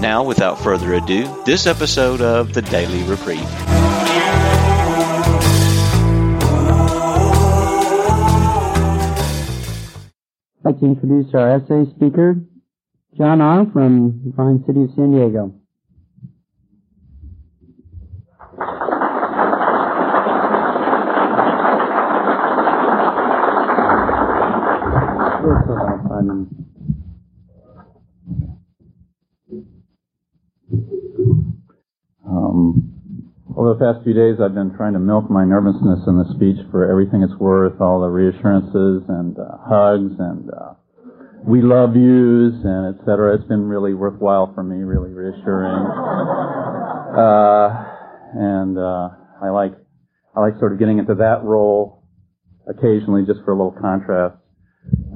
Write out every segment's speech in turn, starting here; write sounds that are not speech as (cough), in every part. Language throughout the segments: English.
Now, without further ado, this episode of the Daily Reprieve. I'd like to introduce our SA speaker, John R. from fine city of San Diego. Good for about five minutes. Um, over the past few days, I've been trying to milk my nervousness in the speech for everything it's worth, all the reassurances and uh, hugs and uh, we love yous and et cetera. It's been really worthwhile for me, really reassuring. Uh, and uh, I like I like sort of getting into that role occasionally, just for a little contrast,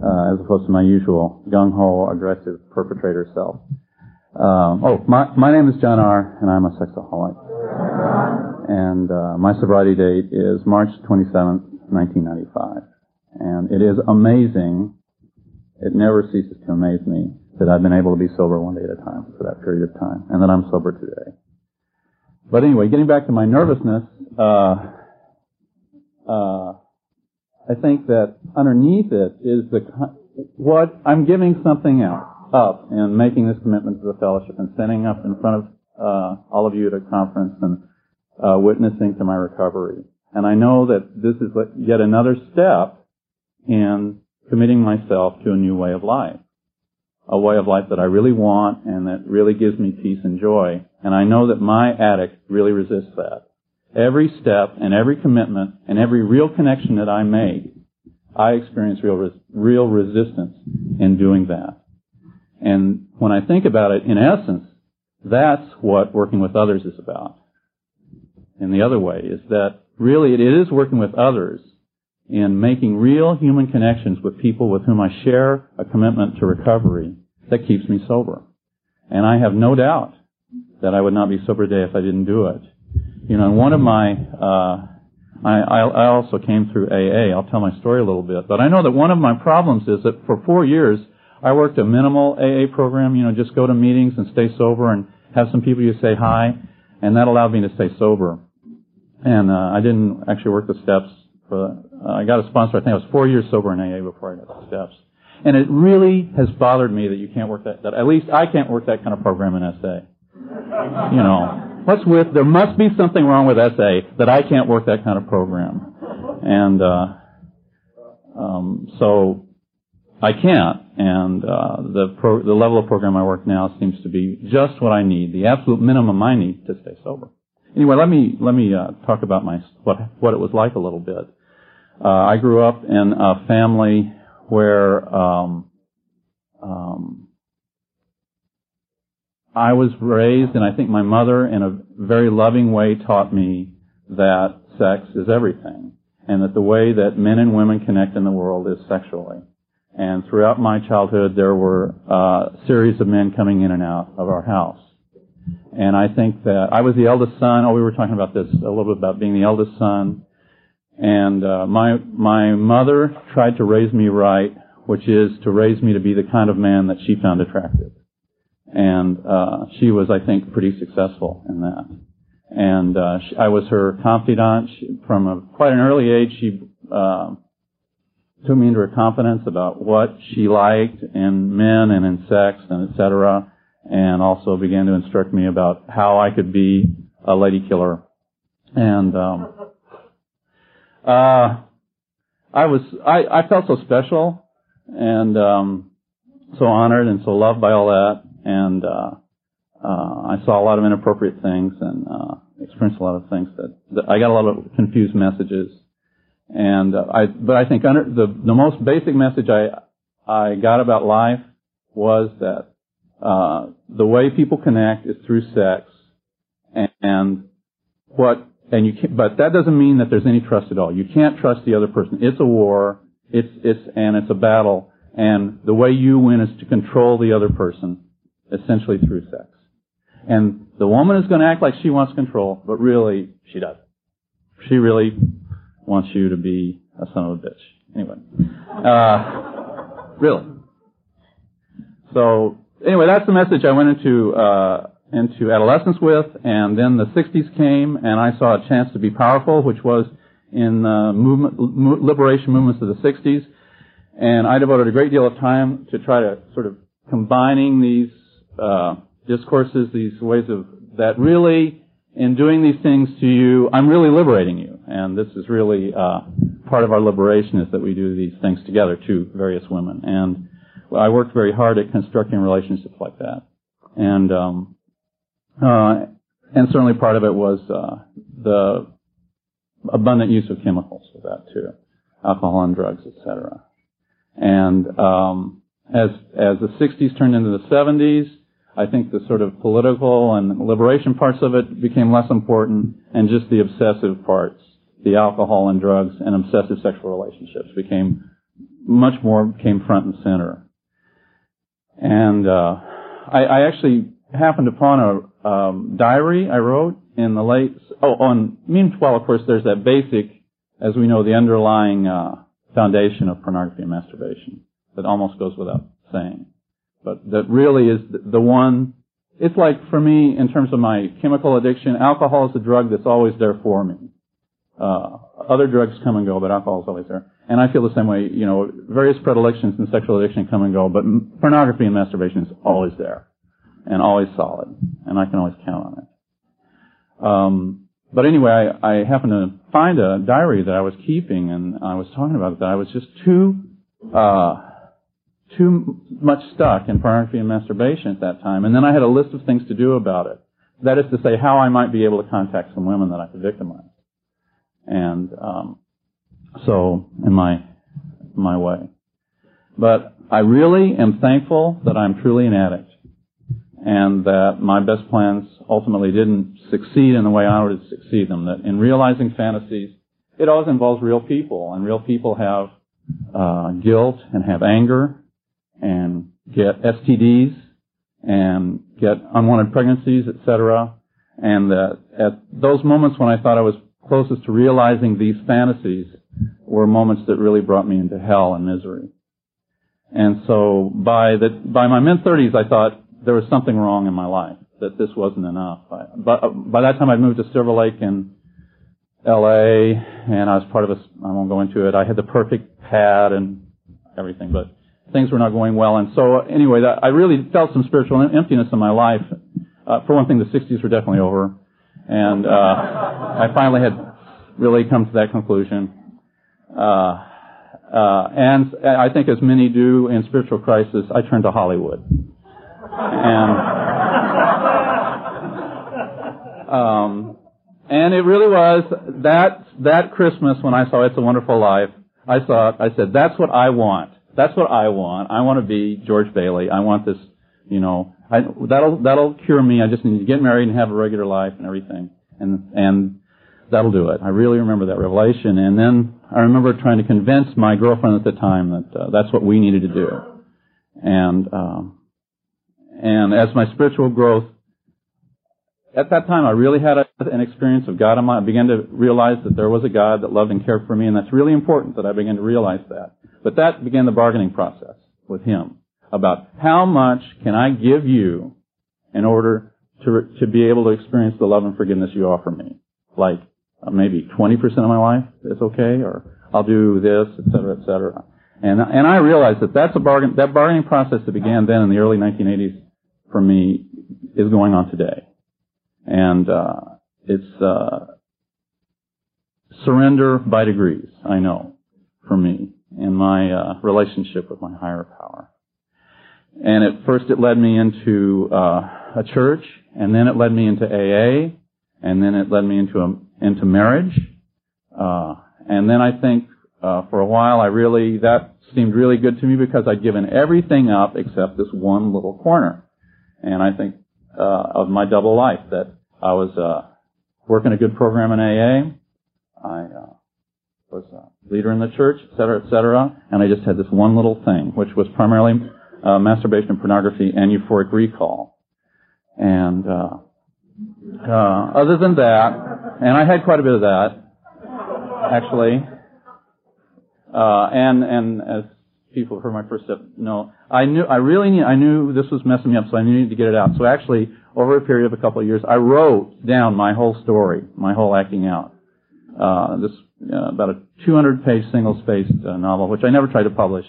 uh, as opposed to my usual gung ho, aggressive perpetrator self. Um, oh, my, my name is John R., and I'm a sexaholic. And uh, my sobriety date is March 27th, 1995. And it is amazing, it never ceases to amaze me that I've been able to be sober one day at a time for that period of time, and that I'm sober today. But anyway, getting back to my nervousness, uh, uh, I think that underneath it is the what I'm giving something out up and making this commitment to the fellowship and standing up in front of uh, all of you at a conference and uh, witnessing to my recovery. And I know that this is yet another step in committing myself to a new way of life. A way of life that I really want and that really gives me peace and joy. And I know that my addict really resists that. Every step and every commitment and every real connection that I make, I experience real, res- real resistance in doing that. And when I think about it, in essence, that's what working with others is about. And the other way, is that really it is working with others in making real human connections with people with whom I share a commitment to recovery that keeps me sober. And I have no doubt that I would not be sober today if I didn't do it. You know, and one of my, uh, I, I also came through AA. I'll tell my story a little bit. But I know that one of my problems is that for four years, I worked a minimal AA program, you know, just go to meetings and stay sober and have some people you say hi, and that allowed me to stay sober. And uh, I didn't actually work the steps. For, uh, I got a sponsor. I think I was four years sober in AA before I got the steps. And it really has bothered me that you can't work that. That at least I can't work that kind of program in SA. You know, what's with? There must be something wrong with SA that I can't work that kind of program. And uh, um, so I can't, and uh, the pro- the level of program I work now seems to be just what I need, the absolute minimum I need to stay sober. Anyway, let me let me uh, talk about my what what it was like a little bit. Uh, I grew up in a family where um, um, I was raised, and I think my mother, in a very loving way, taught me that sex is everything, and that the way that men and women connect in the world is sexually. And throughout my childhood, there were uh, a series of men coming in and out of our house. And I think that I was the eldest son. Oh, we were talking about this a little bit about being the eldest son. And uh, my my mother tried to raise me right, which is to raise me to be the kind of man that she found attractive. And uh, she was, I think, pretty successful in that. And uh, she, I was her confidant she, from a, quite an early age. She uh, took me into her confidence about what she liked in men and in sex and etc. And also began to instruct me about how I could be a lady killer. And um, uh, I was I, I felt so special and um, so honored and so loved by all that. And uh, uh, I saw a lot of inappropriate things and uh, experienced a lot of things that, that I got a lot of confused messages and uh, I, but I think under the the most basic message I I got about life was that uh, the way people connect is through sex, And, and what, and you can't, but that doesn't mean that there's any trust at all. You can't trust the other person. It's a war. It's, it's, and it's a battle. And the way you win is to control the other person, essentially through sex. And the woman is going to act like she wants control, but really, she doesn't. She really wants you to be a son of a bitch. Anyway. Uh, really. So, anyway, that's the message I went into, uh, into adolescence with, and then the 60s came, and I saw a chance to be powerful, which was in the movement, liberation movements of the 60s, and I devoted a great deal of time to try to sort of combining these uh, discourses, these ways of that really, in doing these things to you, I'm really liberating you, and this is really uh, part of our liberation is that we do these things together to various women, and I worked very hard at constructing relationships like that, and um, uh, and certainly part of it was uh, the abundant use of chemicals for that too, alcohol and drugs, etc. And um, as as the 60s turned into the 70s, I think the sort of political and liberation parts of it became less important, and just the obsessive parts, the alcohol and drugs and obsessive sexual relationships, became much more came front and center. And uh, I, I actually happened upon a um, diary I wrote in the late. Oh, on meanwhile, of course, there's that basic, as we know, the underlying uh, foundation of pornography and masturbation that almost goes without saying, but that really is the one. It's like for me, in terms of my chemical addiction, alcohol is a drug that's always there for me. Uh, other drugs come and go, but alcohol is always there. And I feel the same way. You know, various predilections and sexual addiction come and go, but pornography and masturbation is always there and always solid, and I can always count on it. Um, but anyway, I, I happened to find a diary that I was keeping, and I was talking about that I was just too uh, too much stuck in pornography and masturbation at that time, and then I had a list of things to do about it. That is to say, how I might be able to contact some women that I could victimize, and um, so in my my way. But I really am thankful that I'm truly an addict and that my best plans ultimately didn't succeed in the way I wanted to succeed them. That in realizing fantasies, it always involves real people, and real people have uh, guilt and have anger and get STDs and get unwanted pregnancies, etc. And that at those moments when I thought I was closest to realizing these fantasies were moments that really brought me into hell and misery. And so by the by my mid 30s, I thought there was something wrong in my life, that this wasn't enough. I, but by that time I'd moved to Silver Lake in LA and I was part of a, I won't go into it, I had the perfect pad and everything, but things were not going well. And so anyway, that, I really felt some spiritual emptiness in my life. Uh, for one thing, the 60s were definitely over. And, uh, I finally had really come to that conclusion. Uh, uh, and I think as many do in spiritual crisis, I turned to Hollywood. And, um, and it really was that, that Christmas when I saw It's a Wonderful Life, I saw I said, that's what I want. That's what I want. I want to be George Bailey. I want this, you know, I, that'll, that'll cure me. I just need to get married and have a regular life and everything. And, and that'll do it. I really remember that revelation. And then I remember trying to convince my girlfriend at the time that uh, that's what we needed to do. And, um, and as my spiritual growth, at that time I really had a, an experience of God. in my, I began to realize that there was a God that loved and cared for me, and that's really important that I began to realize that. But that began the bargaining process with Him about how much can I give you in order to, to be able to experience the love and forgiveness you offer me. Like maybe 20% of my life is okay, or I'll do this, et cetera, et cetera. And, and I realized that that's a bargain, that bargaining process that began then in the early 1980s for me is going on today. And uh, it's uh, surrender by degrees, I know, for me in my uh, relationship with my higher power. And at first it led me into uh, a church, and then it led me into AA, and then it led me into a, into marriage. Uh, and then I think uh, for a while I really that seemed really good to me because I'd given everything up except this one little corner. And I think uh, of my double life that I was uh, working a good program in AA. I uh, was a leader in the church, et cetera, et cetera. And I just had this one little thing, which was primarily uh, masturbation, pornography, and euphoric recall. And uh, uh, other than that, and I had quite a bit of that, actually. Uh, and and as people who heard my first step no, I knew I really need, I knew this was messing me up, so I needed to get it out. So actually, over a period of a couple of years, I wrote down my whole story, my whole acting out. Uh, this uh, about a 200-page single-spaced uh, novel, which I never tried to publish,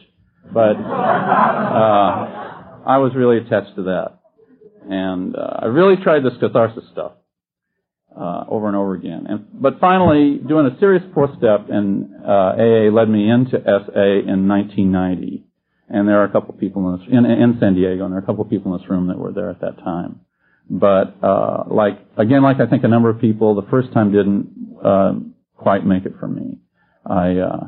but uh, I was really attached to that, and uh, I really tried this catharsis stuff uh, over and over again. And but finally, doing a serious fourth step in uh, AA led me into SA in 1990. And there are a couple people in, this, in, in San Diego, and there are a couple people in this room that were there at that time. But uh, like again, like I think a number of people, the first time didn't uh, quite make it for me. I uh,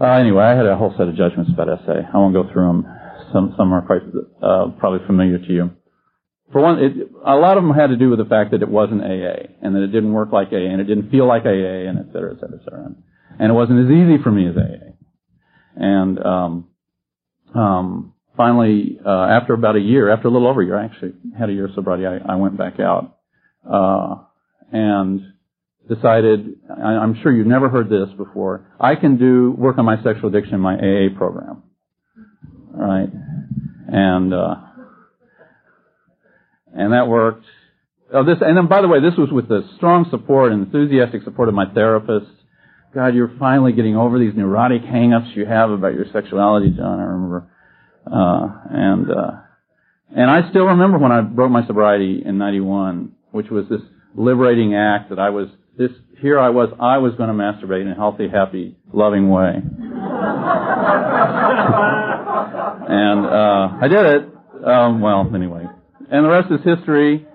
uh, anyway, I had a whole set of judgments about SA. I won't go through them. Some some are quite uh, probably familiar to you for one, it, a lot of them had to do with the fact that it wasn't AA and that it didn't work like AA and it didn't feel like AA and et cetera, et cetera, et cetera. And it wasn't as easy for me as AA. And um, um, finally, uh, after about a year, after a little over a year, I actually had a year of sobriety. I, I went back out uh, and decided. I, I'm sure you've never heard this before. I can do work on my sexual addiction in my AA program, right? And uh, and that worked. Oh, this, and then by the way, this was with the strong support and enthusiastic support of my therapist. God, you're finally getting over these neurotic hang-ups you have about your sexuality, John. I remember, uh, and uh, and I still remember when I broke my sobriety in '91, which was this liberating act that I was this here I was I was going to masturbate in a healthy, happy, loving way, (laughs) and uh, I did it. Um, well, anyway, and the rest is history.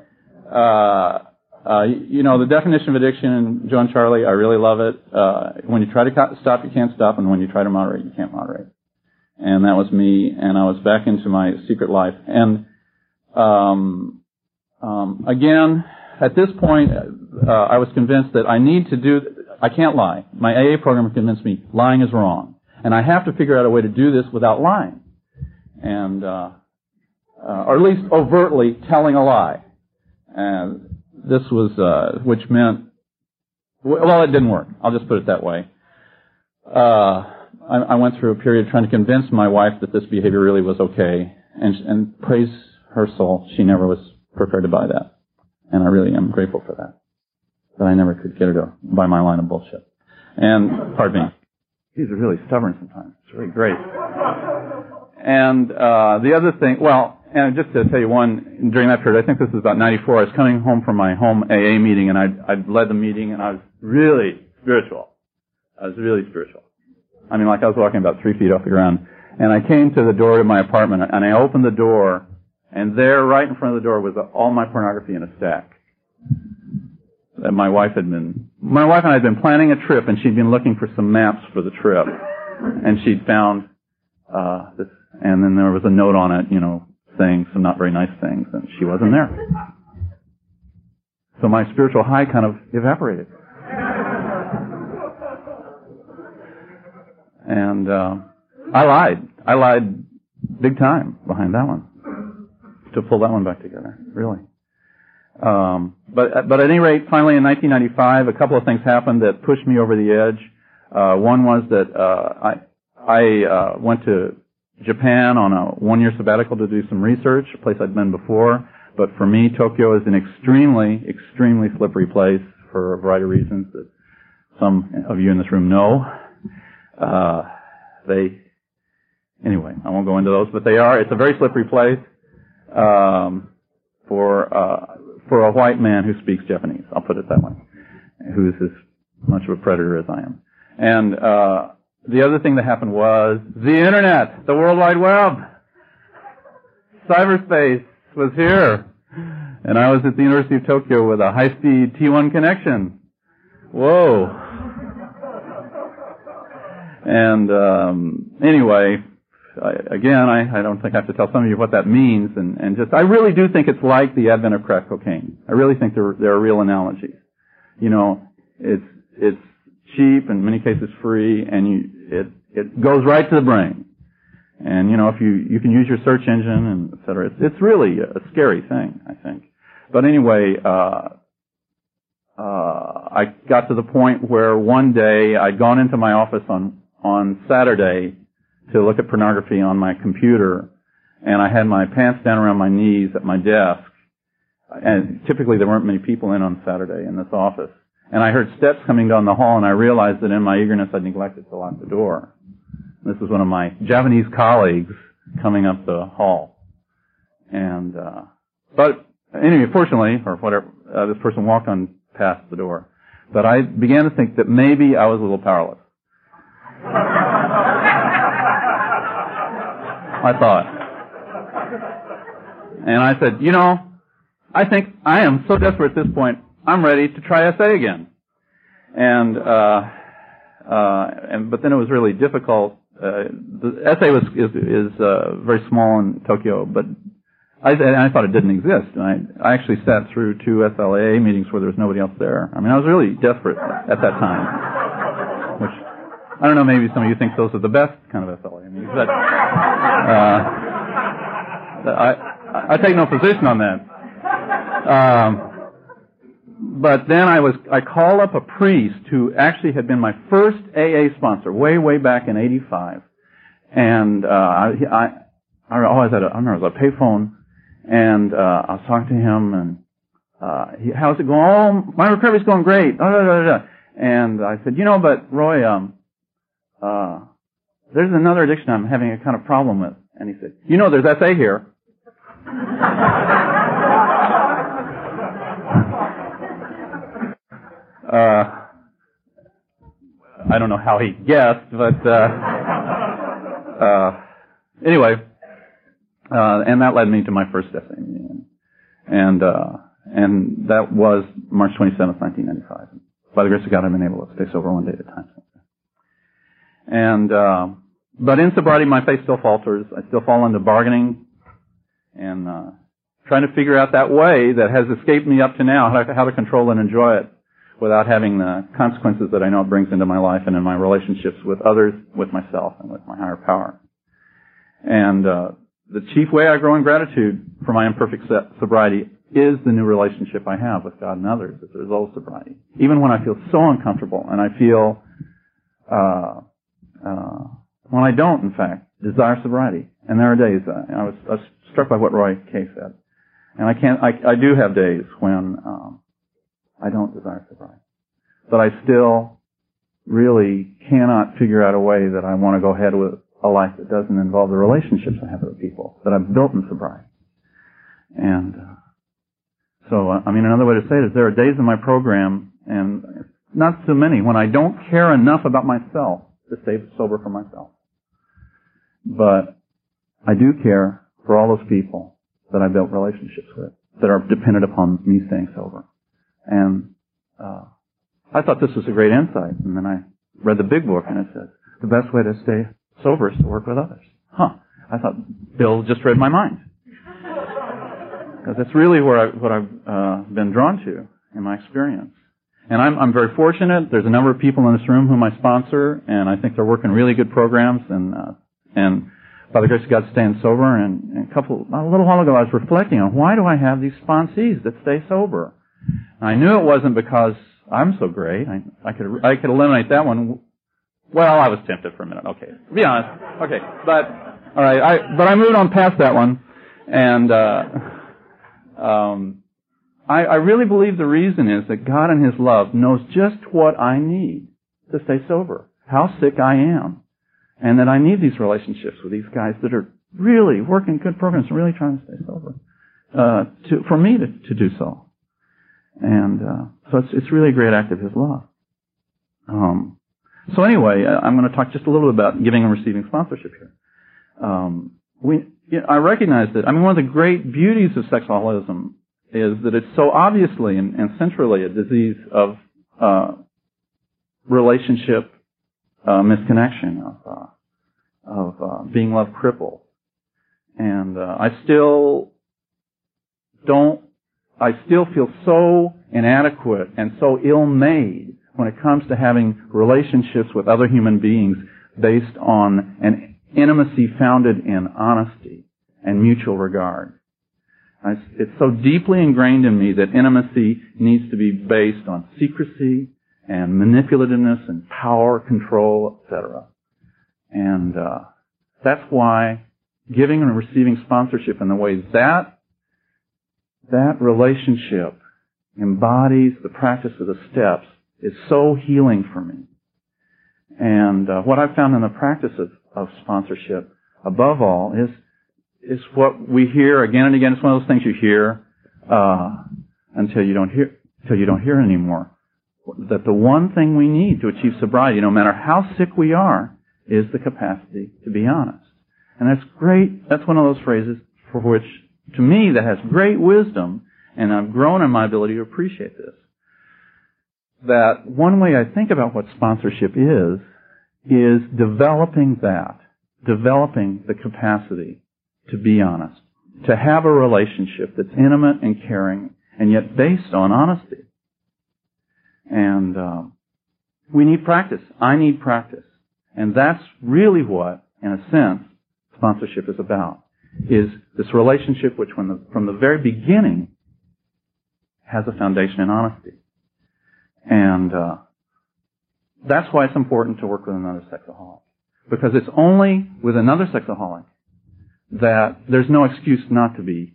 Uh, uh, you know, the definition of addiction in Joe and Charlie, I really love it. Uh, when you try to stop, you can't stop, and when you try to moderate, you can't moderate. And that was me, and I was back into my secret life. And um, um, again, at this point, uh, I was convinced that I need to do. I can't lie. My AA program convinced me lying is wrong, and I have to figure out a way to do this without lying. And uh, uh, or at least overtly telling a lie. And this was, uh, which meant, well, it didn't work. I'll just put it that way. Uh, I, I, went through a period trying to convince my wife that this behavior really was okay, and, and praise her soul, she never was prepared to buy that. And I really am grateful for that. That I never could get her to buy my line of bullshit. And, pardon me, he's really stubborn sometimes. It's really great. (laughs) And uh, the other thing, well, and just to tell you one, during that period, I think this was about 94, I was coming home from my home AA meeting and I'd, I'd led the meeting and I was really spiritual. I was really spiritual. I mean, like I was walking about three feet off the ground. And I came to the door of my apartment and I opened the door and there, right in front of the door, was all my pornography in a stack. That my wife had been, my wife and I had been planning a trip and she'd been looking for some maps for the trip. And she'd found, uh, this, and then there was a note on it, you know, saying some not very nice things, and she wasn't there. So my spiritual high kind of evaporated. And uh, I lied. I lied big time behind that one to pull that one back together. Really. Um, but but at any rate, finally in 1995, a couple of things happened that pushed me over the edge. Uh, one was that uh, I I uh, went to Japan on a one-year sabbatical to do some research, a place I'd been before. But for me, Tokyo is an extremely, extremely slippery place for a variety of reasons that some of you in this room know. Uh, they, anyway, I won't go into those, but they are. It's a very slippery place um, for uh, for a white man who speaks Japanese. I'll put it that way, who's as much of a predator as I am. And uh, the other thing that happened was the internet, the World Wide Web. Cyberspace was here. And I was at the University of Tokyo with a high-speed T1 connection. Whoa. And um, anyway, I, again, I, I don't think I have to tell some of you what that means, and, and just I really do think it's like the advent of crack cocaine. I really think there there are real analogies. You know, it's it's cheap, in many cases free, and you it it goes right to the brain. And you know, if you you can use your search engine and et cetera, it's it's really a scary thing, I think. But anyway, uh, uh, I got to the point where one day I'd gone into my office on on Saturday to look at pornography on my computer, and I had my pants down around my knees at my desk. And typically there weren't many people in on Saturday in this office. And I heard steps coming down the hall, and I realized that in my eagerness I'd neglected to lock the door. This was one of my Japanese colleagues coming up the hall. And, uh, but anyway, fortunately, or whatever, uh, this person walked on past the door. But I began to think that maybe I was a little powerless. I thought. And I said, you know, I think I am so desperate at this point, I'm ready to try SA again. And, uh, uh, and, but then it was really difficult. Uh, the SA was, is, is, uh, very small in Tokyo, but I, I thought it didn't exist. And I, I actually sat through two SLAA meetings where there was nobody else there. I mean, I was really desperate at that time. Which, I don't know, maybe some of you think those are the best kind of SLA meetings, but, uh, I, I take no position on that. Um, but then I was, I called up a priest who actually had been my first AA sponsor way, way back in 85. And, uh, I, I, I always had a, I remember it was a payphone and, uh, I was talking to him and, uh, he, how's it going? Oh, my recovery's going great. Da, da, da, and I said, you know, but Roy, um, uh, there's another addiction I'm having a kind of problem with. And he said, you know, there's SA here. Uh, I don't know how he guessed, but uh, (laughs) uh, anyway, uh, and that led me to my first SA meeting, and uh, and that was March 27th, 1995. By the grace of God, I've been able to stay sober one day at a time. And, uh, but in sobriety, my faith still falters. I still fall into bargaining and, uh, trying to figure out that way that has escaped me up to now, how to, how to control and enjoy it without having the consequences that I know it brings into my life and in my relationships with others, with myself, and with my higher power. And, uh, the chief way I grow in gratitude for my imperfect sobriety is the new relationship I have with God and others as a result of sobriety. Even when I feel so uncomfortable and I feel, uh, uh, when I don't, in fact, desire sobriety. And there are days, uh, I, was, I was struck by what Roy K. said. And I can't, I, I do have days when, um, I don't desire sobriety. But I still really cannot figure out a way that I want to go ahead with a life that doesn't involve the relationships I have with people that I've built in sobriety. And, uh, so, uh, I mean, another way to say it is there are days in my program, and not so many, when I don't care enough about myself to stay sober for myself. But I do care for all those people that I built relationships with that are dependent upon me staying sober. And uh, I thought this was a great insight, and then I read the big book, and it says the best way to stay sober is to work with others. Huh? I thought Bill just read my mind (laughs) because that's really where I, what I've uh, been drawn to in my experience. And I'm, I'm very fortunate. There's a number of people in this room whom I sponsor, and I think they're working really good programs. And uh, and by the grace of God, staying sober. And, and a couple, a little while ago, I was reflecting on why do I have these sponsees that stay sober? I knew it wasn't because I'm so great. I, I could I could eliminate that one. Well, I was tempted for a minute. Okay, to be honest. Okay, but all right. I but I moved on past that one, and. Uh, um, I, I really believe the reason is that God in His love knows just what I need to stay sober, how sick I am, and that I need these relationships with these guys that are really working good programs and really trying to stay sober, uh, to, for me to, to do so. And, uh, so it's, it's really a great act of His love. Um, so anyway, I'm going to talk just a little bit about giving and receiving sponsorship here. Um, we, you know, I recognize that. I mean, one of the great beauties of sexaholism is that it's so obviously and, and centrally a disease of uh, relationship uh, misconnection, of of uh, being love crippled, and uh, I still don't. I still feel so inadequate and so ill-made when it comes to having relationships with other human beings based on an intimacy founded in honesty and mutual regard. It's so deeply ingrained in me that intimacy needs to be based on secrecy and manipulativeness and power, control, etc. And uh, that's why giving and receiving sponsorship in the way that that relationship embodies the practice of the steps is so healing for me. And uh, what I've found in the practice of, of sponsorship, above all, is is what we hear again and again. It's one of those things you hear uh, until you don't hear until you don't hear anymore. That the one thing we need to achieve sobriety, no matter how sick we are, is the capacity to be honest. And that's great. That's one of those phrases for which, to me, that has great wisdom, and I've grown in my ability to appreciate this. That one way I think about what sponsorship is, is developing that, developing the capacity to be honest, to have a relationship that's intimate and caring, and yet based on honesty. And uh, we need practice. I need practice. And that's really what, in a sense, sponsorship is about. Is this relationship which, the, from the very beginning, has a foundation in honesty. And uh, that's why it's important to work with another sexaholic. Because it's only with another sexaholic that there's no excuse not to be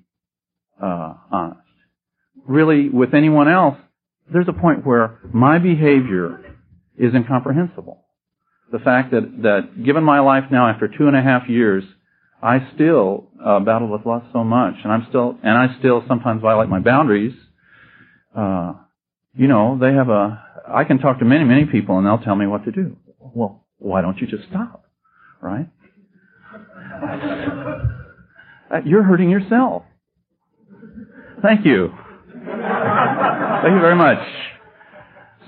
uh, honest. Really, with anyone else, there's a point where my behavior is incomprehensible. The fact that, that given my life now after two and a half years, I still uh, battle with lust so much, and I'm still, and I still sometimes violate my boundaries. Uh, you know, they have a. I can talk to many, many people, and they'll tell me what to do. Well, why don't you just stop, right? (laughs) Uh, you're hurting yourself. Thank you. Thank you very much.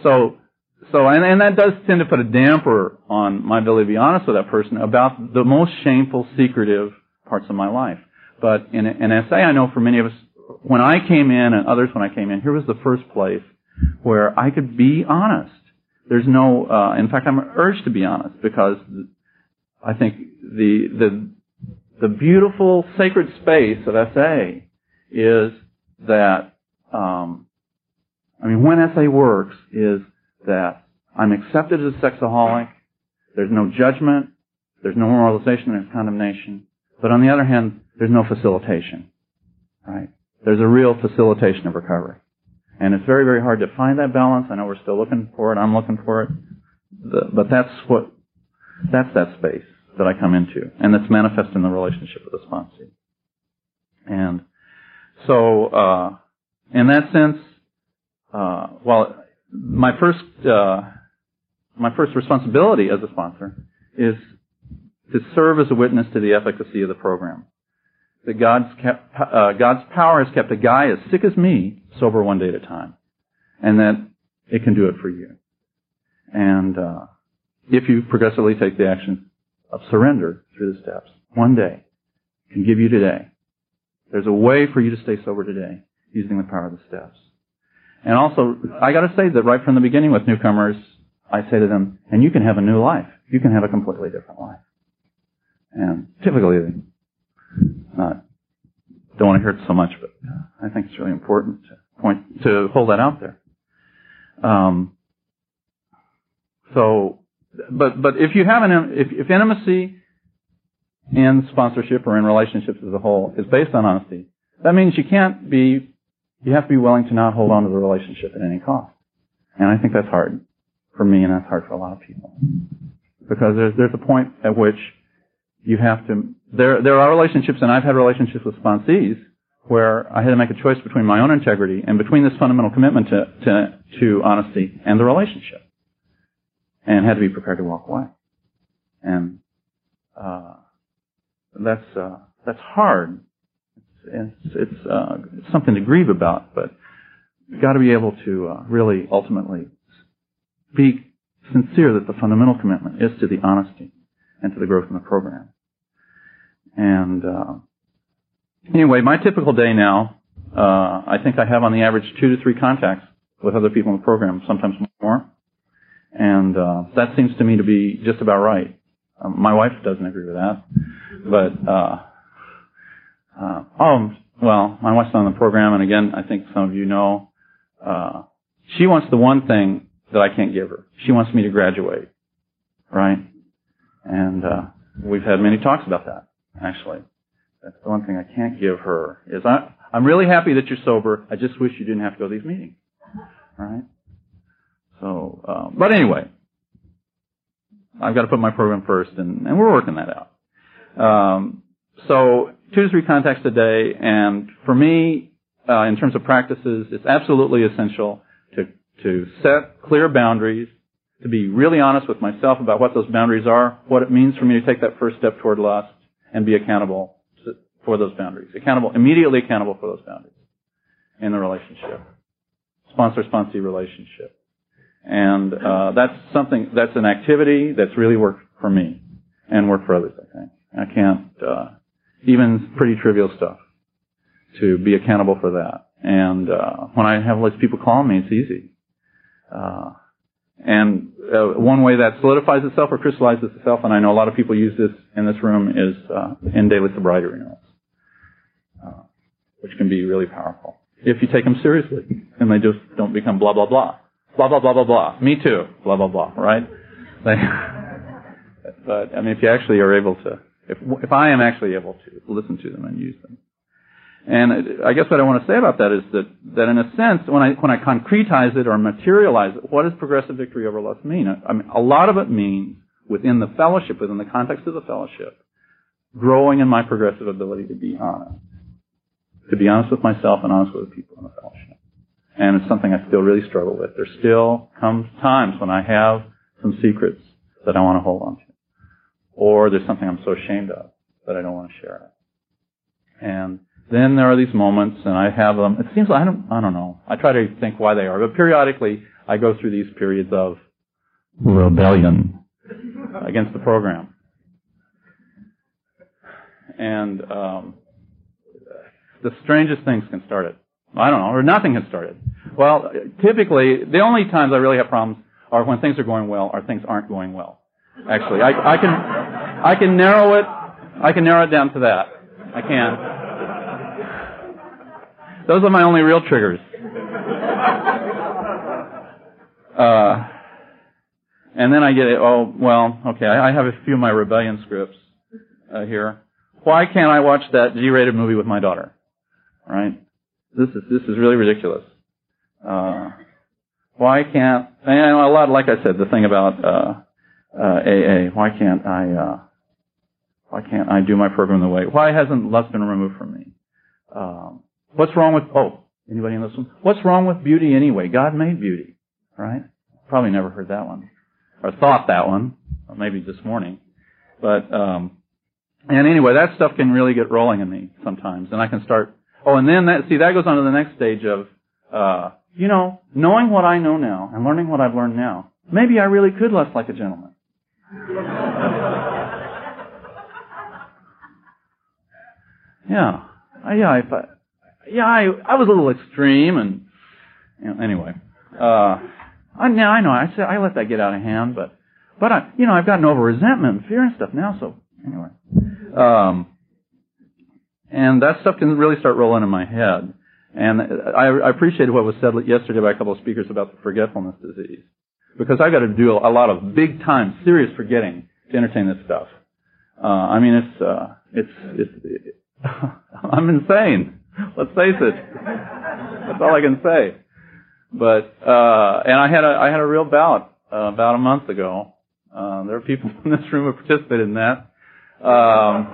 So, so, and, and that does tend to put a damper on my ability to be honest with that person about the most shameful, secretive parts of my life. But in, in SA, I know for many of us, when I came in and others when I came in, here was the first place where I could be honest. There's no, uh, in fact, I'm urged to be honest because I think the, the, the beautiful sacred space of SA is that, um, I mean, when SA works is that I'm accepted as a sexaholic. There's no judgment. There's no moralization. There's condemnation. But on the other hand, there's no facilitation. Right? There's a real facilitation of recovery. And it's very, very hard to find that balance. I know we're still looking for it. I'm looking for it. but that's what, that's that space that I come into, and that's manifest in the relationship with the sponsee. And so, uh, in that sense, uh, well, my first uh, my first responsibility as a sponsor is to serve as a witness to the efficacy of the program. That God's kept, uh, God's power has kept a guy as sick as me sober one day at a time, and that it can do it for you. And uh, if you progressively take the action of surrender through the steps. One day can give you today. There's a way for you to stay sober today using the power of the steps. And also, I gotta say that right from the beginning with newcomers, I say to them, and you can have a new life. You can have a completely different life. And typically, not, don't want to hear it so much, but I think it's really important to point, to hold that out there. Um, so, but but if you have an if, if intimacy in sponsorship or in relationships as a whole is based on honesty, that means you can't be you have to be willing to not hold on to the relationship at any cost. And I think that's hard for me and that's hard for a lot of people. Because there's there's a point at which you have to there there are relationships and I've had relationships with sponsees where I had to make a choice between my own integrity and between this fundamental commitment to, to, to honesty and the relationship and had to be prepared to walk away. And uh, that's uh, that's hard. It's it's, uh, it's, something to grieve about, but you've got to be able to uh, really ultimately be sincere that the fundamental commitment is to the honesty and to the growth in the program. And uh, anyway, my typical day now, uh, I think I have on the average two to three contacts with other people in the program, sometimes more. And uh, that seems to me to be just about right. Um, my wife doesn't agree with that, but uh, uh, oh well, my wife's on the program, and again, I think some of you know, uh, she wants the one thing that I can't give her. She wants me to graduate, right? And uh, we've had many talks about that, actually. That's the one thing I can't give her is I, I'm really happy that you're sober. I just wish you didn't have to go to these meetings, right? So, uh, but anyway, I've got to put my program first, and, and we're working that out. Um, so two to three contacts a day, and for me, uh, in terms of practices, it's absolutely essential to to set clear boundaries, to be really honest with myself about what those boundaries are, what it means for me to take that first step toward lust, and be accountable for those boundaries, accountable, immediately accountable for those boundaries in the relationship, sponsor-sponsee relationship. And uh, that's something that's an activity that's really worked for me and worked for others. I think I can't uh, even pretty trivial stuff to be accountable for that. And uh, when I have these people call me, it's easy. Uh, and uh, one way that solidifies itself or crystallizes itself, and I know a lot of people use this in this room, is uh, in daily sobriety renewals, uh, which can be really powerful if you take them seriously and they just don't become blah blah blah, blah blah blah blah blah. Me too, blah blah blah. Right? (laughs) But I mean, if you actually are able to, if if I am actually able to listen to them and use them, and I guess what I want to say about that is that that in a sense, when I when I concretize it or materialize it, what does progressive victory over lust mean? I mean, a lot of it means within the fellowship, within the context of the fellowship, growing in my progressive ability to be honest, to be honest with myself and honest with the people in the fellowship and it's something I still really struggle with. There still comes times when I have some secrets that I want to hold on to, or there's something I'm so ashamed of that I don't want to share it. And then there are these moments, and I have them. It seems like I don't, I don't know. I try to think why they are, but periodically I go through these periods of rebellion against the program, and um, the strangest things can start it. I don't know, or nothing has started. Well, typically, the only times I really have problems are when things are going well or things aren't going well. Actually, I, I can, I can narrow it, I can narrow it down to that. I can. Those are my only real triggers. (laughs) Uh, and then I get, it. oh, well, okay, I, I have a few of my rebellion scripts uh, here. Why can't I watch that G-rated movie with my daughter? Right? This is this is really ridiculous. Uh, why can't and a lot like I said the thing about uh, uh, AA? Why can't I? Uh, why can't I do my program the way? Why hasn't lust been removed from me? Um, what's wrong with? Oh, anybody in this one? What's wrong with beauty anyway? God made beauty, right? Probably never heard that one or thought that one. Maybe this morning, but um, and anyway, that stuff can really get rolling in me sometimes, and I can start Oh, and then that, see, that goes on to the next stage of, uh, you know, knowing what I know now and learning what I've learned now, maybe I really could lust like a gentleman. (laughs) yeah. I, yeah, if I, yeah, I, I was a little extreme and, you know, anyway. Uh, I, now I know, I said, I let that get out of hand, but, but I, you know, I've gotten over resentment and fear and stuff now, so, anyway. Um, and that stuff can really start rolling in my head. And I, I appreciated what was said yesterday by a couple of speakers about the forgetfulness disease. Because I've got to do a lot of big time, serious forgetting to entertain this stuff. Uh, I mean, it's, uh, it's, it's, it, (laughs) I'm insane. (laughs) Let's face it. That's all I can say. But, uh, and I had a, I had a real bout, uh, about a month ago. Uh, there are people (laughs) in this room who participated in that. Um,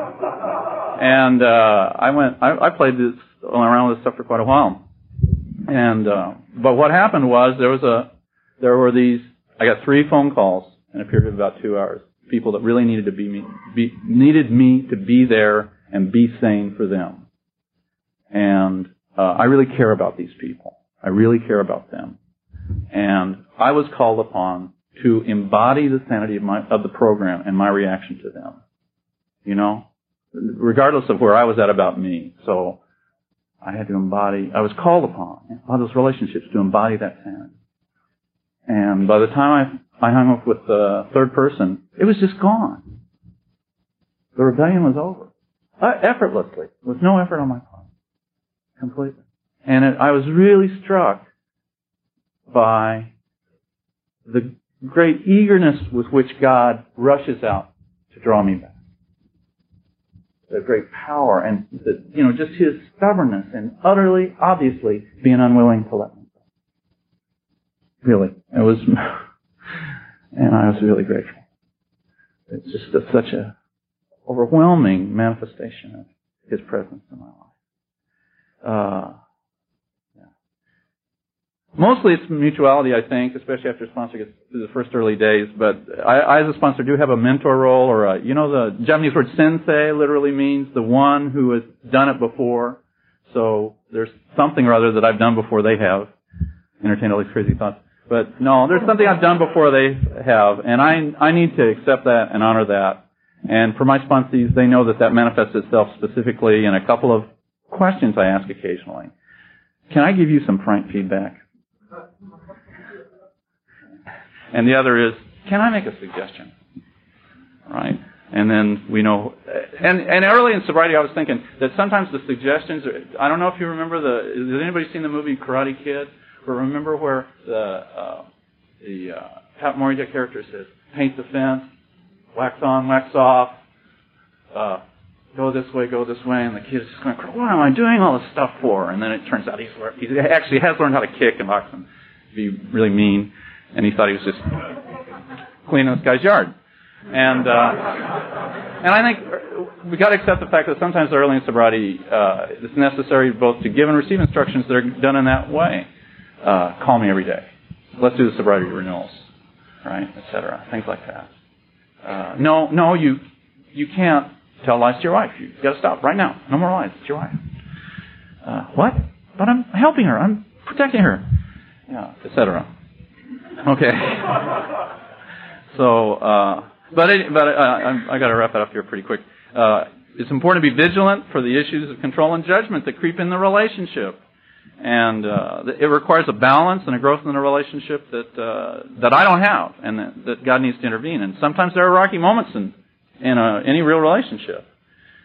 and uh, I went. I, I played this around with this stuff for quite a while. And uh, but what happened was there was a there were these. I got three phone calls in a period of about two hours. People that really needed to be me be, needed me to be there and be sane for them. And uh, I really care about these people. I really care about them. And I was called upon to embody the sanity of my of the program and my reaction to them. You know, regardless of where I was at about me. So I had to embody. I was called upon by those relationships to embody that sanity. And by the time I I hung up with the third person, it was just gone. The rebellion was over, uh, effortlessly, with no effort on my part, completely. And it, I was really struck by the great eagerness with which God rushes out to draw me back. The great power and the, you know, just his stubbornness and utterly, obviously, being unwilling to let me go. Really. It was, (laughs) and I was really grateful. It's just a, such a overwhelming manifestation of his presence in my life. Uh, Mostly it's mutuality, I think, especially after a sponsor gets through the first early days. But I, I, as a sponsor, do have a mentor role, or a, you know, the Japanese word sensei literally means the one who has done it before. So there's something or other that I've done before they have. Entertained all these crazy thoughts. But no, there's something I've done before they have, and I I need to accept that and honor that. And for my sponsees, they know that that manifests itself specifically in a couple of questions I ask occasionally. Can I give you some frank feedback? And the other is, can I make a suggestion? Right? And then we know, and, and early in sobriety I was thinking that sometimes the suggestions, are, I don't know if you remember the, has anybody seen the movie Karate Kid? But remember where the, uh, the, uh, Pat Morita character says, paint the fence, wax on, wax off, uh, go this way, go this way, and the kid is just going, what am I doing all this stuff for? And then it turns out he's, he actually has learned how to kick and box and be really mean and he thought he was just cleaning this guy's yard. And uh, and I think we got to accept the fact that sometimes early in sobriety uh, it's necessary both to give and receive instructions that are done in that way. Uh, call me every day. Let's do the sobriety renewals, right, etc. Things like that. Uh, no, no, you you can't tell lies to your wife. You've got to stop right now. No more lies. It's your wife. Uh, what? But I'm helping her. I'm protecting her. Yeah, etc. Okay. (laughs) so, uh, but it, but uh, I, I got to wrap it up here pretty quick. Uh, it's important to be vigilant for the issues of control and judgment that creep in the relationship, and uh, it requires a balance and a growth in the relationship that uh, that I don't have, and that, that God needs to intervene. And sometimes there are rocky moments in in a, any real relationship,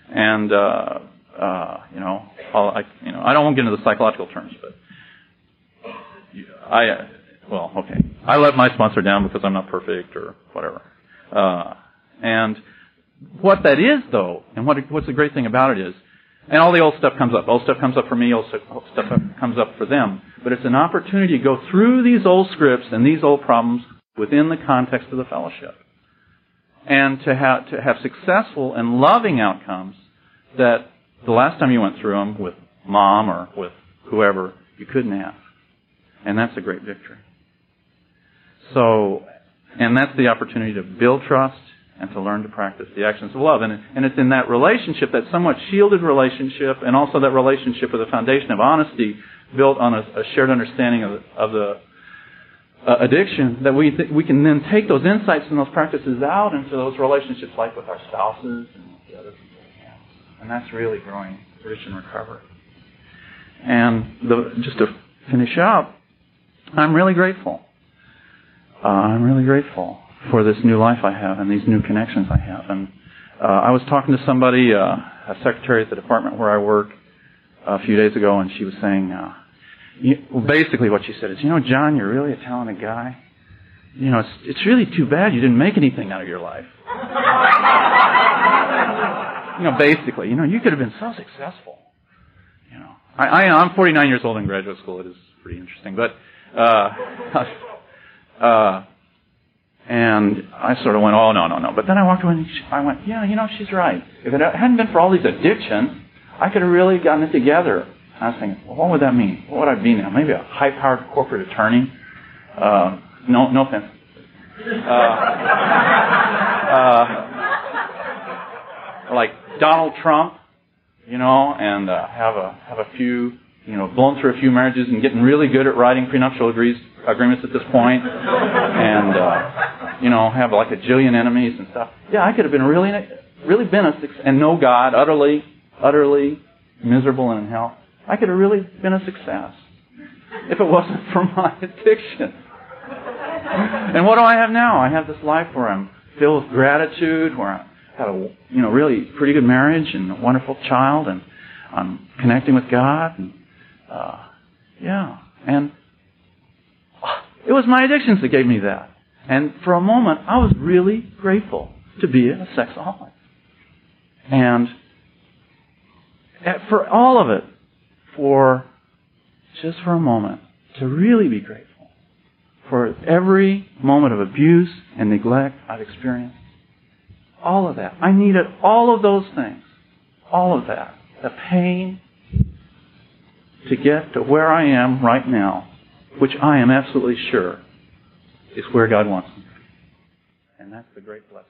and uh, uh, you know, I'll, I you know I don't want to get into the psychological terms, but I well, okay. I let my sponsor down because I'm not perfect or whatever. Uh, and what that is, though, and what what's the great thing about it is, and all the old stuff comes up. Old stuff comes up for me. Old stuff comes up for them. But it's an opportunity to go through these old scripts and these old problems within the context of the fellowship, and to have to have successful and loving outcomes that the last time you went through them with mom or with whoever you couldn't have, and that's a great victory. So, and that's the opportunity to build trust and to learn to practice the actions of love. And, and it's in that relationship, that somewhat shielded relationship, and also that relationship with a foundation of honesty built on a, a shared understanding of, of the uh, addiction, that we, th- we can then take those insights and those practices out into those relationships like with our spouses and the other people. And that's really growing rich recovery. And the, just to finish up, I'm really grateful uh, I'm really grateful for this new life I have and these new connections I have. And uh, I was talking to somebody, uh, a secretary at the department where I work, a few days ago, and she was saying, uh, you, well, basically what she said is, you know, John, you're really a talented guy. You know, it's it's really too bad you didn't make anything out of your life. you know, basically, you know, you could have been so successful. You know, I, I I'm 49 years old in graduate school. It is pretty interesting, but. Uh, (laughs) uh, and I sort of went, oh, no, no, no. But then I walked away and I went, yeah, you know, she's right. If it hadn't been for all these addictions, I could have really gotten it together. I was thinking, well, what would that mean? What would I be now? Maybe a high-powered corporate attorney? Uh, no, no offense. Uh, uh, like Donald Trump, you know, and uh, have a have a few, you know, blown through a few marriages and getting really good at writing prenuptial agrees agreements at this point, and uh, you know, have like a jillion enemies and stuff. Yeah, I could have been really, really been a success and know God utterly, utterly miserable and in hell. I could have really been a success if it wasn't for my addiction. And what do I have now? I have this life where I'm filled with gratitude, where I have a you know really pretty good marriage and a wonderful child, and I'm connecting with God. And, uh, yeah, and it was my addictions that gave me that. And for a moment, I was really grateful to be a sexaholic. And for all of it, for just for a moment, to really be grateful for every moment of abuse and neglect I've experienced. All of that. I needed all of those things. All of that. The pain to get to where I am right now, which I am absolutely sure is where God wants me. And that's the great blessing.